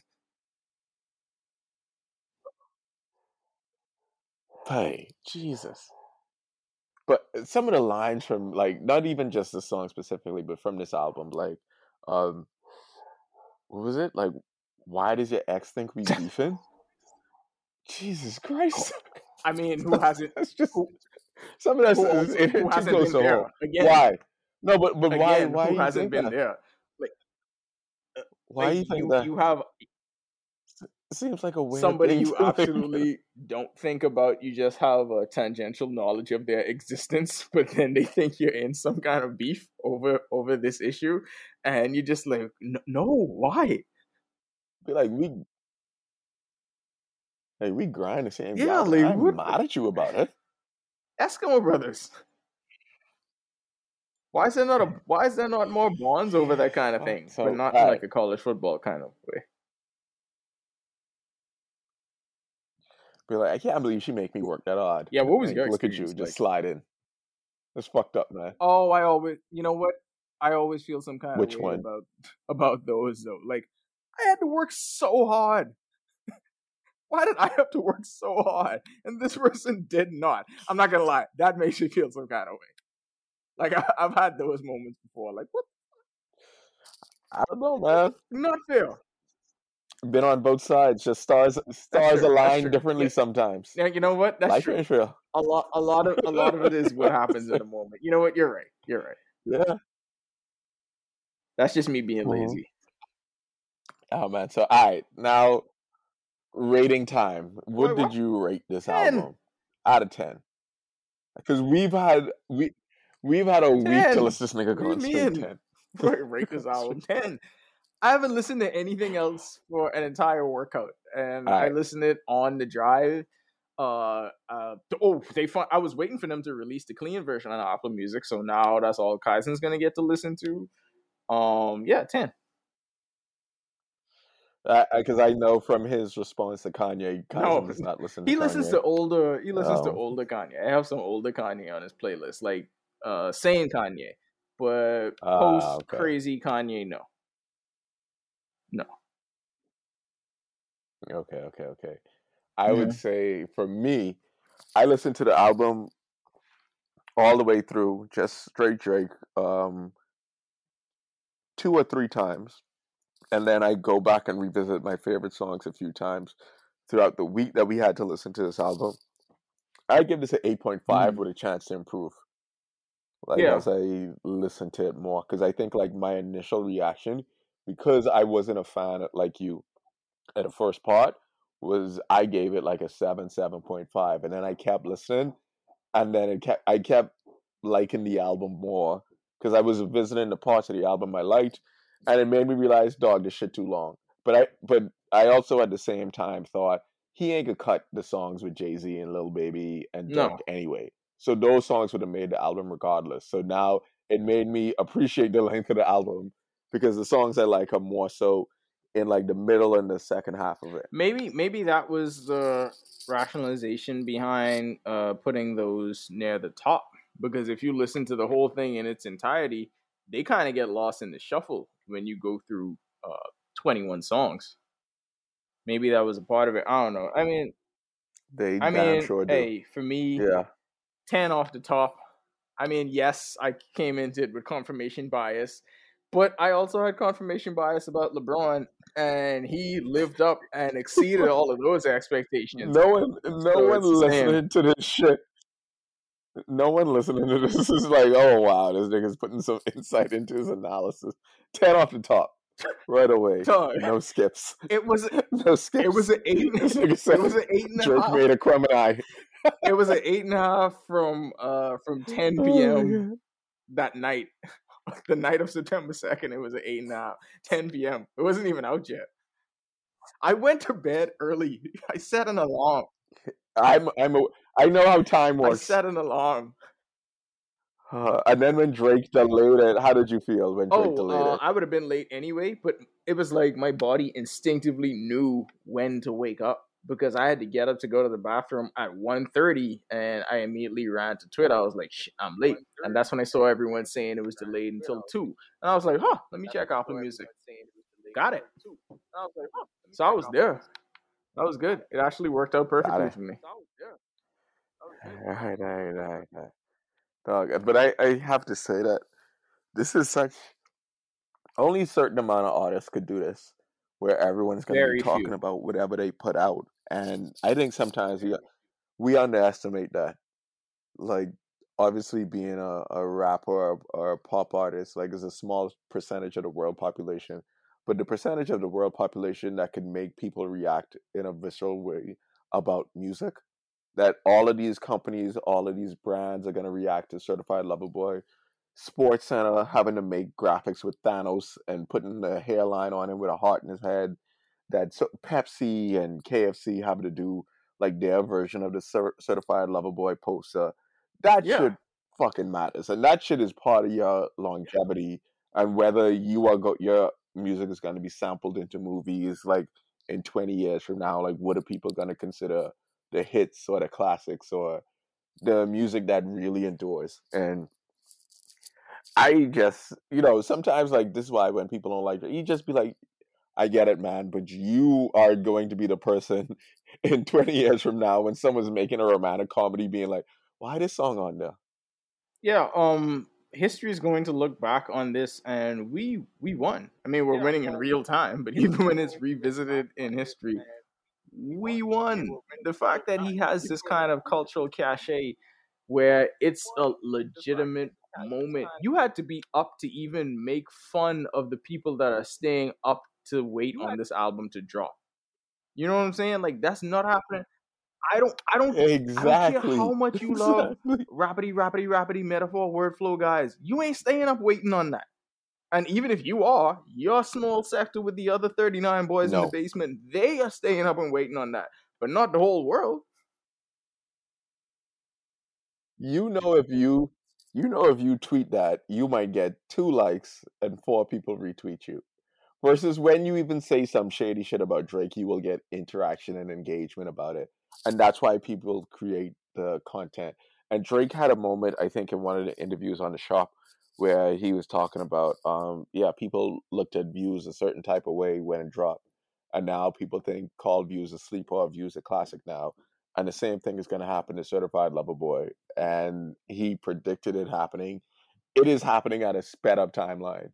A: Hey, Jesus. But uh, some of the lines from like not even just the song specifically, but from this album, like um what was it? Like why does your ex think we <laughs> beefing? Jesus Christ.
B: I mean, who <laughs> hasn't?
A: That's just
B: who-
A: some of that
B: Who,
A: is- it
B: who
A: just
B: hasn't been
A: so
B: there?
A: hard.
B: Again,
A: Why? No, but but why
B: again,
A: why
B: who hasn't been
A: that?
B: there?
A: Why
B: Like,
A: you think
B: you,
A: that?
B: you have
A: seems like a weird
B: somebody you <laughs> absolutely don't think about. You just have a tangential knowledge of their existence, <laughs> but then they think you're in some kind of beef over over this issue, and you're just like, "No- why?
A: be like we Hey, we grind the same
B: Yeah,
A: job.
B: like,
A: I'm
B: what-
A: mad at you about it.
B: Eskimo brothers. Why is there not a <laughs> why is there not more bonds over that kind of
A: Oh,
B: thing,
A: so,
B: but not like a college football kind of way?
A: Be like, I can't believe she make me work that hard.
B: Yeah, what was
A: Like,
B: your
A: look at you,
B: experience
A: just
B: like?
A: slide in. That's fucked up, man.
B: Oh, I always, you know what? I always feel some kind
A: Which
B: of way
A: one?
B: about <laughs> about those though. Like I had to work so hard. <laughs> Why did I have to work so hard? And this <laughs> person did not. I'm not gonna lie, that makes you feel some kind of way. Like I, have had those moments before. Like what?
A: I don't know, man.
B: Not fair.
A: Been on both sides. Just stars stars align differently yeah. sometimes.
B: Yeah, you know what? That's
A: Life
B: true.
A: Real.
B: A lot, a lot of, a lot of it is what happens in a <laughs> moment. You know what? You're right. You're right.
A: Yeah.
B: That's just me being mm-hmm. lazy.
A: Oh man. So all right now, rating time. What Wait, did what? you rate this 10. album out of ten? Because we've had we we've had a 10. week to listen to this nigga go straight ten. <laughs>
B: rate <laughs> this album ten. I haven't listened to anything else for an entire workout, and right. I listened it on the drive. Uh, uh, oh, they fun- I was waiting for them to release the clean version on Apple Music, so now that's all Kaizen's gonna get to listen to. Um, yeah, ten.
A: Because I, I, know from his response to Kanye, Kaizen no, does not listen.
B: he
A: Kanye.
B: listens to older. He listens to older Kanye. I have some older Kanye on his playlist, like uh, sane Kanye, but uh, post okay. crazy Kanye, no, no.
A: Okay, okay, okay. I yeah. would say for me, I listened to the album all the way through, just straight Drake, um, two or three times. And then I go back and revisit my favorite songs a few times throughout the week that we had to listen to this album. I give this an 8.5 mm. with a chance to improve. Like yeah. as I listen to it more, because I think like my initial reaction, because I wasn't a fan like you at the first part, was I gave it like a seven, seven point five, and then I kept listening, and then it kept I kept liking the album more because I was visiting the parts of the album I liked, and it made me realize, dog, this shit too long. But I but I also at the same time thought he ain't gonna cut the songs with Jay Z and Lil Baby and no. anyway. So those songs would have made the album regardless. So now it made me appreciate the length of the album because the songs I like are more so in like the middle and the second half of it.
B: Maybe maybe that was the rationalization behind uh, putting those near the top. Because if you listen to the whole thing in its entirety, they kind of get lost in the shuffle when you go through uh, 21 songs. Maybe that was a part of it. I don't know. I mean,
A: they I mean, sure
B: hey, for me,
A: yeah,
B: 10 off the top. I mean, yes, I came into it with confirmation bias, but I also had confirmation bias about LeBron, and he lived up and exceeded all of those expectations.
A: No one, no so one listening to this shit. No one listening to this <laughs> is like, oh wow, this nigga's putting some insight into his analysis. Ten off the top, right away. No skips.
B: It was <laughs>
A: no skips.
B: It was an eight. it was an eight and a <laughs> half.
A: made a crumb and eye.
B: it was an eight and a half from uh from ten p.m. Oh that night <laughs> the night of September 2nd, it was at 8 now, 10 p.m. It wasn't even out yet. I went to bed early. <laughs> I set an alarm.
A: I'm I'm a, I know how time works.
B: I set an alarm.
A: Uh, <sighs> and then when Drake delayed it, how did you feel when Drake
B: oh, uh. I would have been late anyway, but it was like my body instinctively knew when to wake up because I had to get up to go to the bathroom at 1.30 and I immediately ran to Twitter. I was like, I'm late. And that's when I saw everyone saying it was delayed until 2. And I was like, huh, let me check Apple Music. Got it. So I was there. That was good. It actually worked out perfectly for me.
A: All right, all right, all right, all right. Dog, uh, but I, I have to say that this is such only a certain amount of artists could do this where everyone's going to be talking
B: few.
A: about whatever they put out and I think sometimes we we underestimate that. Like obviously being a, a rapper or, or a pop artist like is a small percentage of the world population, but the percentage of the world population that can make people react in a visceral way about music that all of these companies, all of these brands are going to react to Certified Lover Boy. Sports Center having to make graphics with Thanos and putting the hairline on him with a heart in his head that Pepsi and KFC have to do like their version of the certified lover boy poster. That yeah. shit fucking matters, and that shit is part of your longevity and whether you are go- your music is going to be sampled into movies like in 20 years from now like what are people going to consider the hits or the classics or the music that really endures and i just you know sometimes like this is why when people don't like it you just be like I get it, man, but you are going to be the person <laughs> in 20 years from now when someone's making a romantic comedy being like, why this song on there?
B: Yeah, um history is going to look back on this and we we won. I mean, we're winning in real time, but <laughs> even when it's revisited in history, we won. The fact that he has this kind of cultural cachet where it's a legitimate moment. You had to be up to even make fun of the people that are staying up to wait on this album to drop. You know what I'm saying? Like that's not happening. I don't I don't
A: Exactly.
B: I don't care how much you love
A: Exactly.
B: rapidy, rapidy, rapidy metaphor, word flow guys. You ain't staying up waiting on that. And even if you are, your small sector with the other 39 boys in the basement, they are staying up and waiting on that. But not the whole world.
A: You know if you you know if you tweet that, you might get two likes and four people retweet you. Versus when you even say some shady shit about Drake, you will get interaction and engagement about it. And that's why people create the content. And Drake had a moment, I think, in one of the interviews on the shop where he was talking about um yeah, people looked at views a certain type of way when it dropped. And now people think call views a sleeper views a classic now. And the same thing is gonna happen to Certified Lover Boy. And he predicted it happening. It is happening at a sped up timeline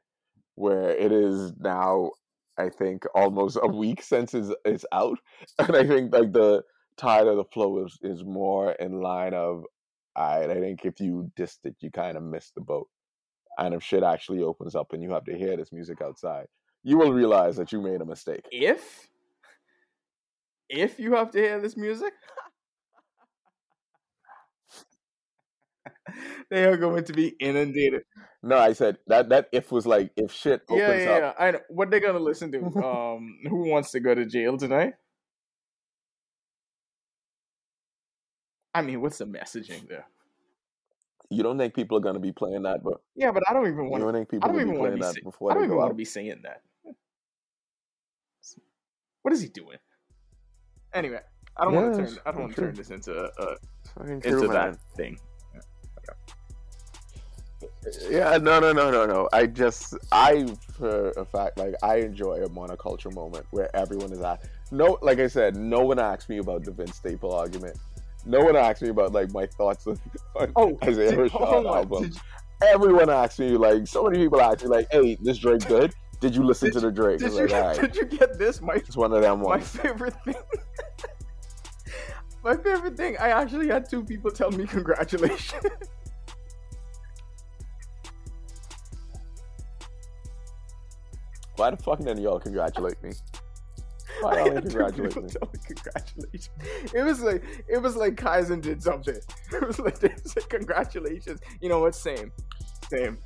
A: where it is now I think almost a week since it's, it's out. <laughs> And I think like the tide of the flow is, is more in line of I I think if you dissed it, you kind of missed the boat. And if shit actually opens up and you have to hear this music outside, you will realize that you made a mistake.
B: If if you have to hear this music, <laughs> <laughs> they are going to be inundated.
A: No, I said that that if was like if shit opens
B: Yeah, yeah,
A: up.
B: yeah. I know. What they gonna listen to? <laughs> Um, who wants to go to jail tonight? I mean, what's the messaging there?
A: You don't think people are gonna be playing that, but
B: Yeah, but I don't even
A: you
B: want
A: don't
B: to.
A: think
B: I
A: people
B: don't
A: will be
B: even want to
A: playing
B: be.
A: before
B: I don't
A: they
B: even want to be saying that. What is he doing? Anyway, I don't want to turn. I don't want to turn this into a,
A: Fucking
B: into that
A: man.
B: thing.
A: Yeah, no, no, no, no, no. I just, I, for a fact, like, I enjoy a monoculture moment where everyone is at. No, like I said, no one asked me about the Vince Staple argument. No one asked me about like my thoughts on, <laughs> on
B: Oh, <laughs>
A: Isaiah
B: did-
A: Rashad album.
B: You-
A: Everyone asked me, like, so many people asked me, like, "Hey, this Drake good? Did you listen
B: Did
A: to the Drake?"
B: Did you,
A: like, "All right, <laughs>
B: did you get this? My
A: it's one of them
B: my favorite thing. my favorite thing. I actually had two people tell me congratulations.
A: Why the fuck none of y'all congratulate me? <laughs> Why y'all congratulate me? <laughs>
B: congratulations. It was like it was like Kaizen did something. <laughs> It was like they said congratulations. You know what? Same, same.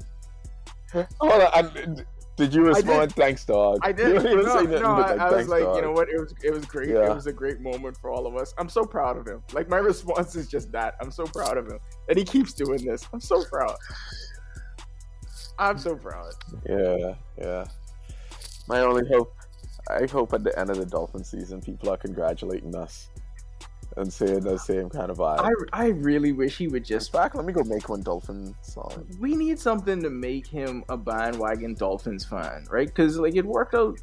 A: Hold on, I- did you respond? Thanks, dog.
B: I
A: You
B: did.
A: didn't
B: No, no,
A: but,
B: I, I was like,
A: dog."
B: you know what? It was it was great.
A: Yeah.
B: It was a great moment for all of us. I'm so proud of him. Like my response is just that. I'm so proud of him, and he keeps doing this. I'm so proud. I'm so proud.
A: Yeah, yeah. My only hope, I hope at the end of the Dolphin season, people are congratulating us and saying the same kind of vibe.
B: I I really wish he would
A: In
B: just.
A: fact, let me go make one Dolphin song.
B: We need something to make him a bandwagon Dolphins fan, right? Because like it worked out.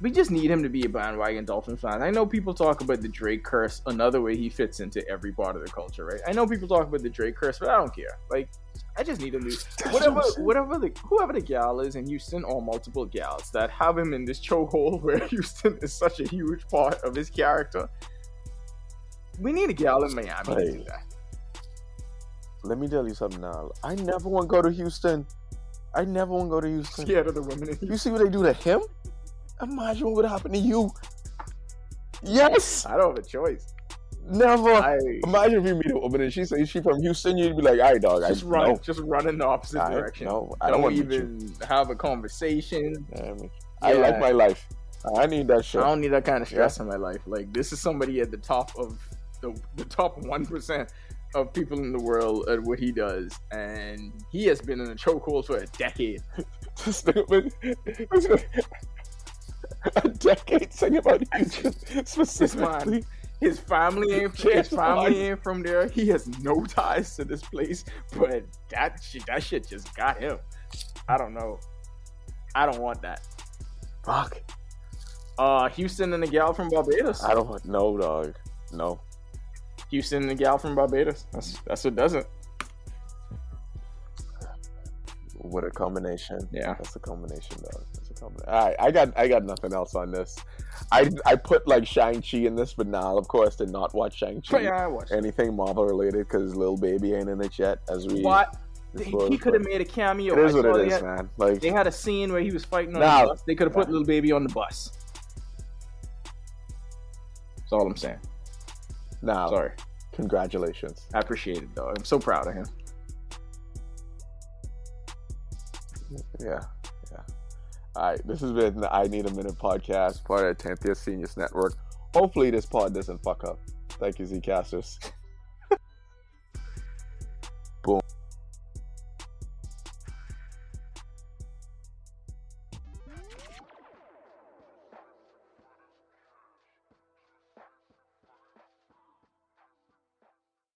B: We just need him to be a bandwagon Dolphin fan. I know people talk about the Drake curse, another way he fits into every part of the culture, right? I know people talk about the Drake curse, but I don't care. Like, I just need him to <laughs> whatever whatever the whoever the gal is in Houston or multiple gals that have him in this chokehold <laughs> where Houston is such a huge part of his character. We need a gal in Miami to do that.
A: Let me tell you something now. I never want to go to Houston. I never want to go to Houston.
B: Scared of the women in Houston.
A: You see what they do to him? Imagine what would happen to you. Yes,
B: I don't have a choice.
A: never.
B: I
A: Imagine if you meet a woman and she says she from Houston, you'd be like, "All right, dog, I
B: just run,
A: no,
B: just run in the opposite
A: I,
B: direction.
A: no, I
B: don't,
A: don't want to you.
B: even have a conversation.
A: I, mean, I like my life. I need that shit.
B: I don't need that kind of stress in my life. Like this is somebody at the top of the the top <laughs> one percent of people in the world at what he does, and he has been in a chokehold for a decade. <laughs> <laughs>
A: a decade singing about <laughs> Houston specifically.
B: His family ain't his family ain't from there. He has no ties to this place, but that shit that shit just got him. I don't know. I don't want that.
A: Fuck.
B: Uh, Houston and the gal from Barbados.
A: I don't know, dog. No.
B: Houston and the gal from Barbados. That's that's what does it.
A: What a combination.
B: Yeah.
A: That's a combination, dog. Combination. All right, I got I got nothing else on this. I I put like Shang Chi in this, but now of course did not watch Shang Chi.
B: Yeah, I watched. it.
A: Anything Marvel related because Lil Baby ain't in it yet. As we
B: What? He, could have made a cameo.
A: It is what it
B: they had-
A: man. Like
B: They had a scene where he was fighting on
A: Now-
B: the bus. They could have put
A: now.
B: Lil Baby on the bus. That's all I'm saying.
A: now,
B: Sorry.
A: congratulations.
B: I appreciate it, though. I'm so proud of him.
A: Yeah. All right, this has been the I Need a Minute podcast, part of Tanthea Seniors Network. Hopefully, this pod doesn't fuck up. Thank you, Zcasters. <laughs> Boom.